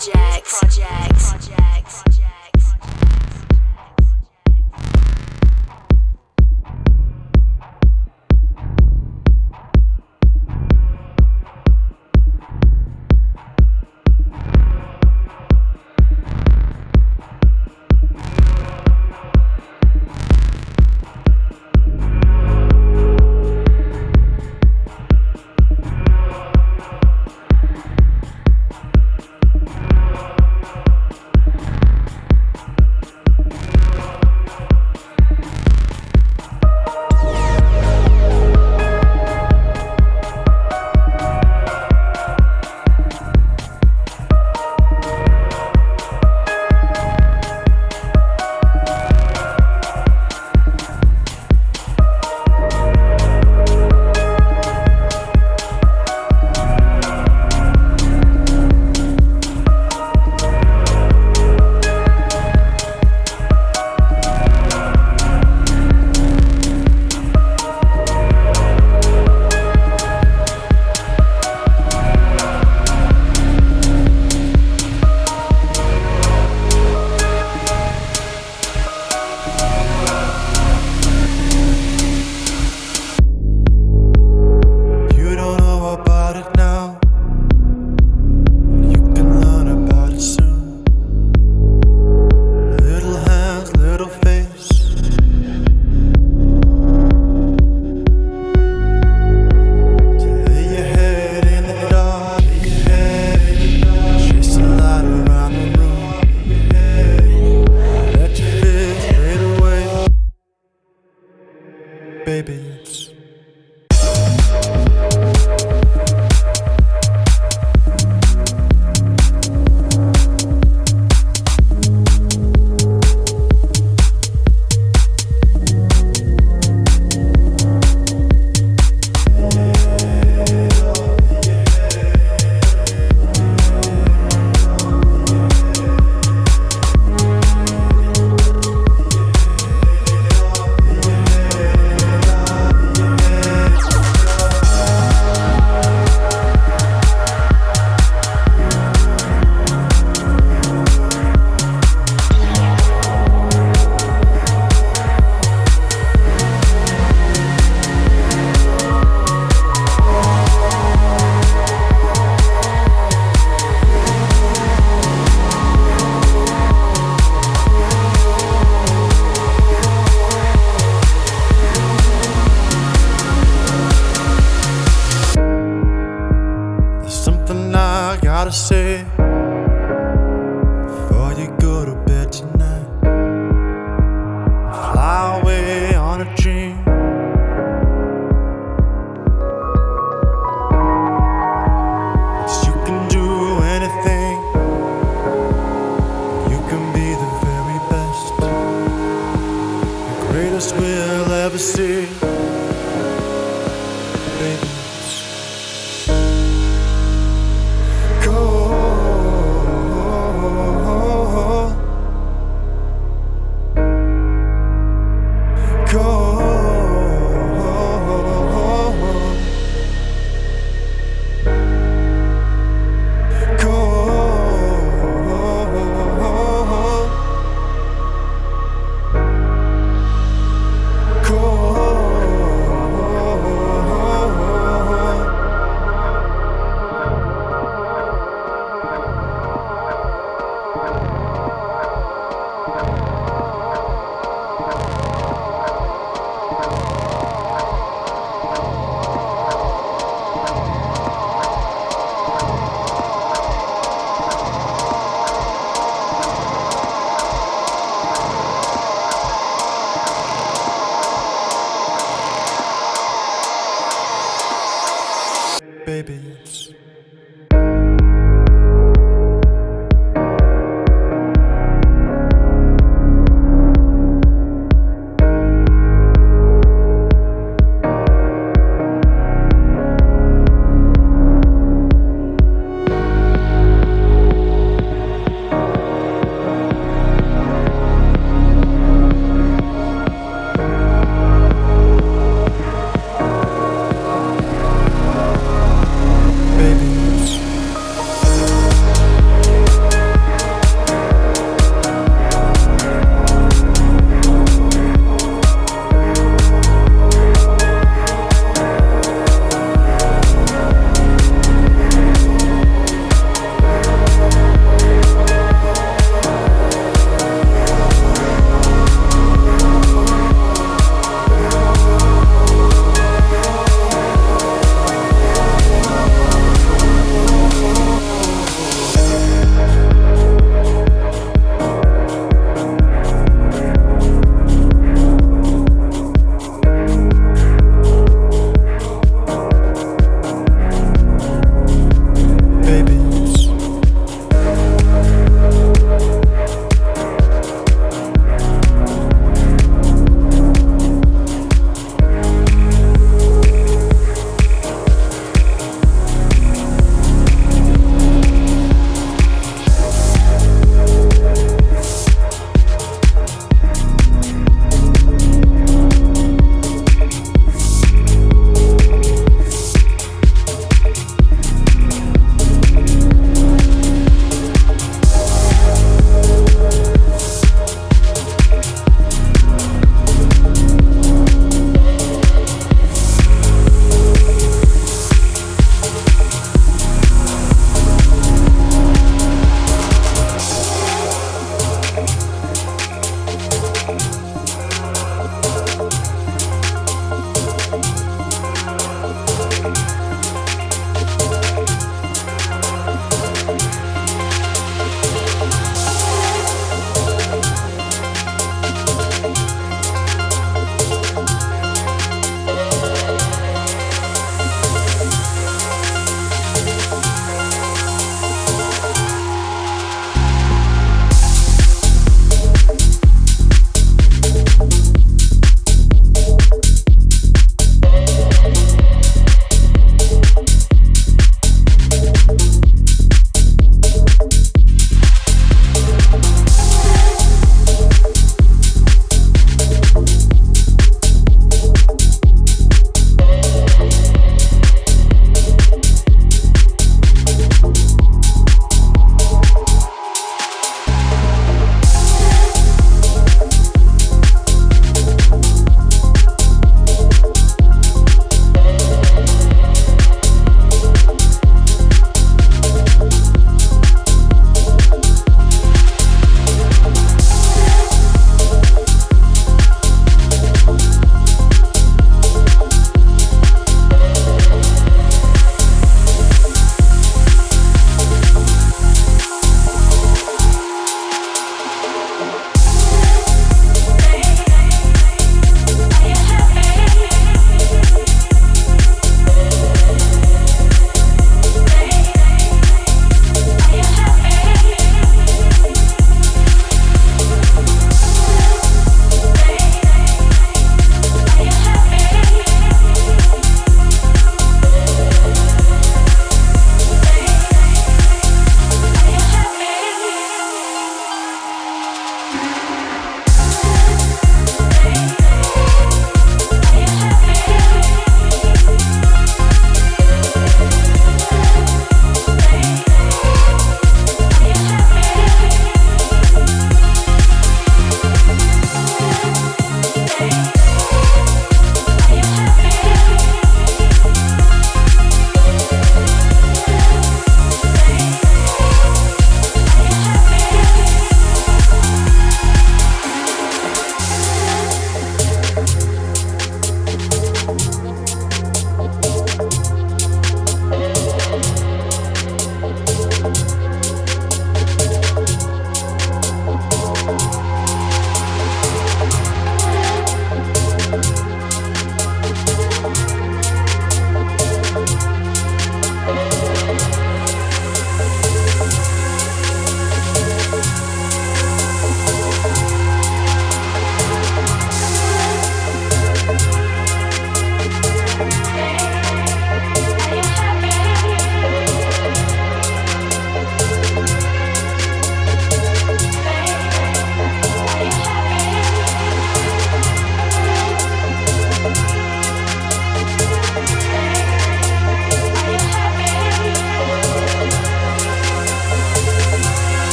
Project. Project.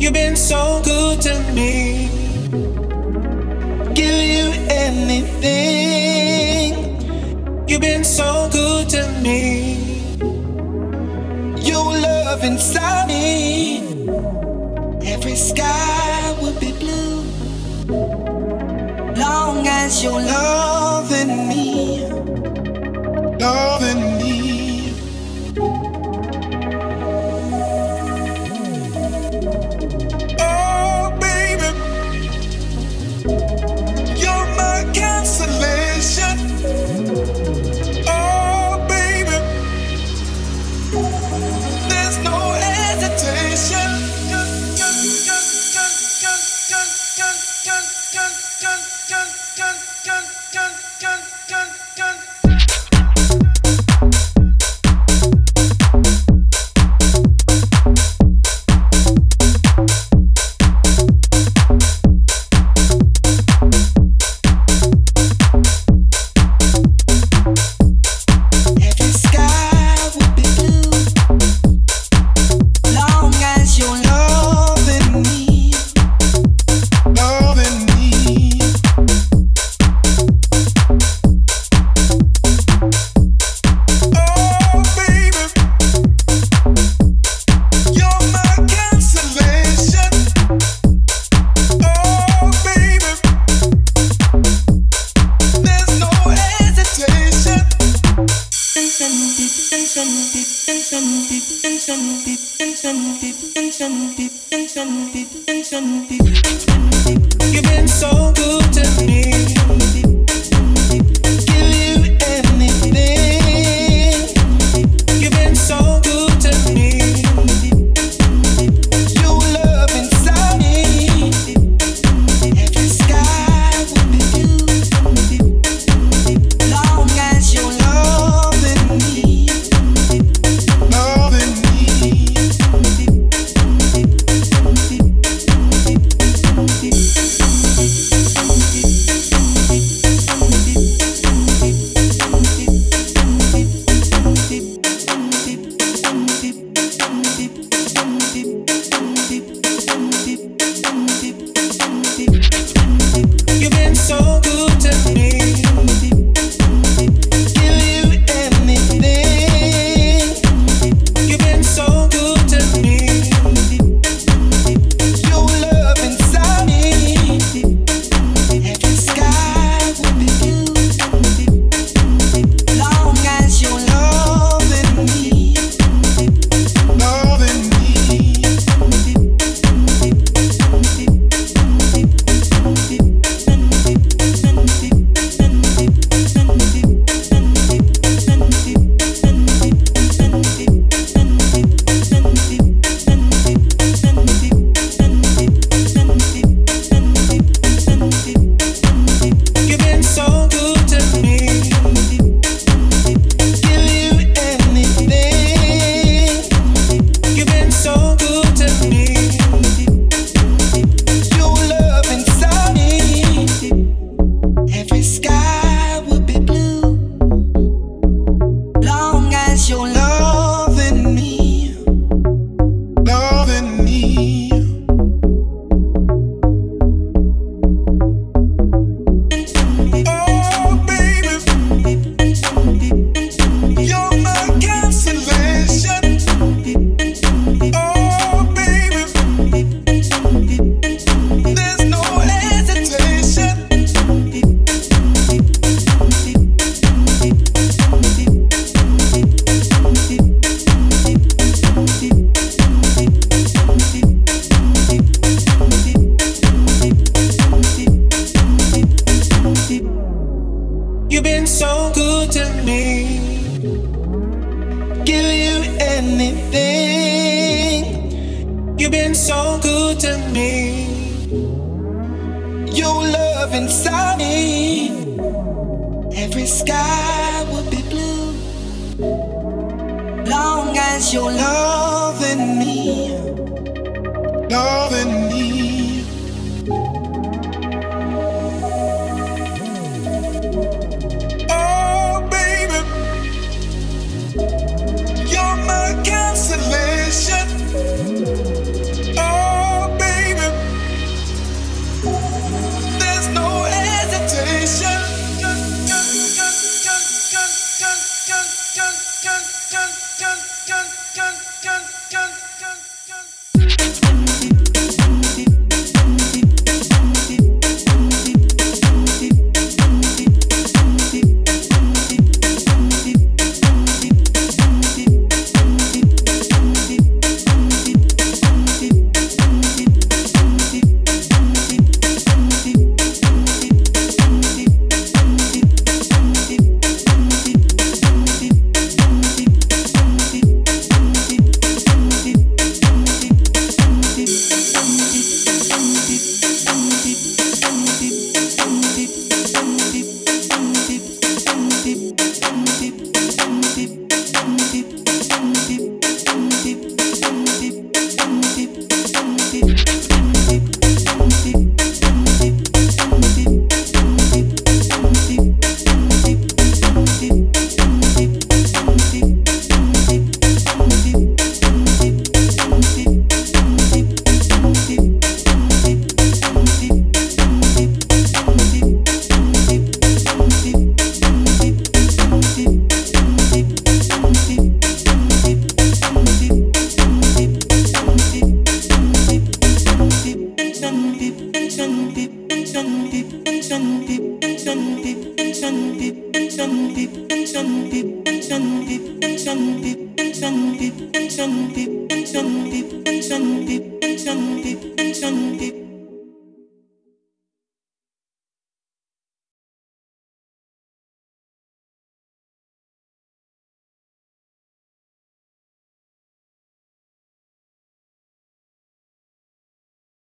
You've been so good to me. Give you anything. You've been so good to me. Your love inside me. Every sky would be blue. Long as you're loving me. Loving long as you're loving me, loving me.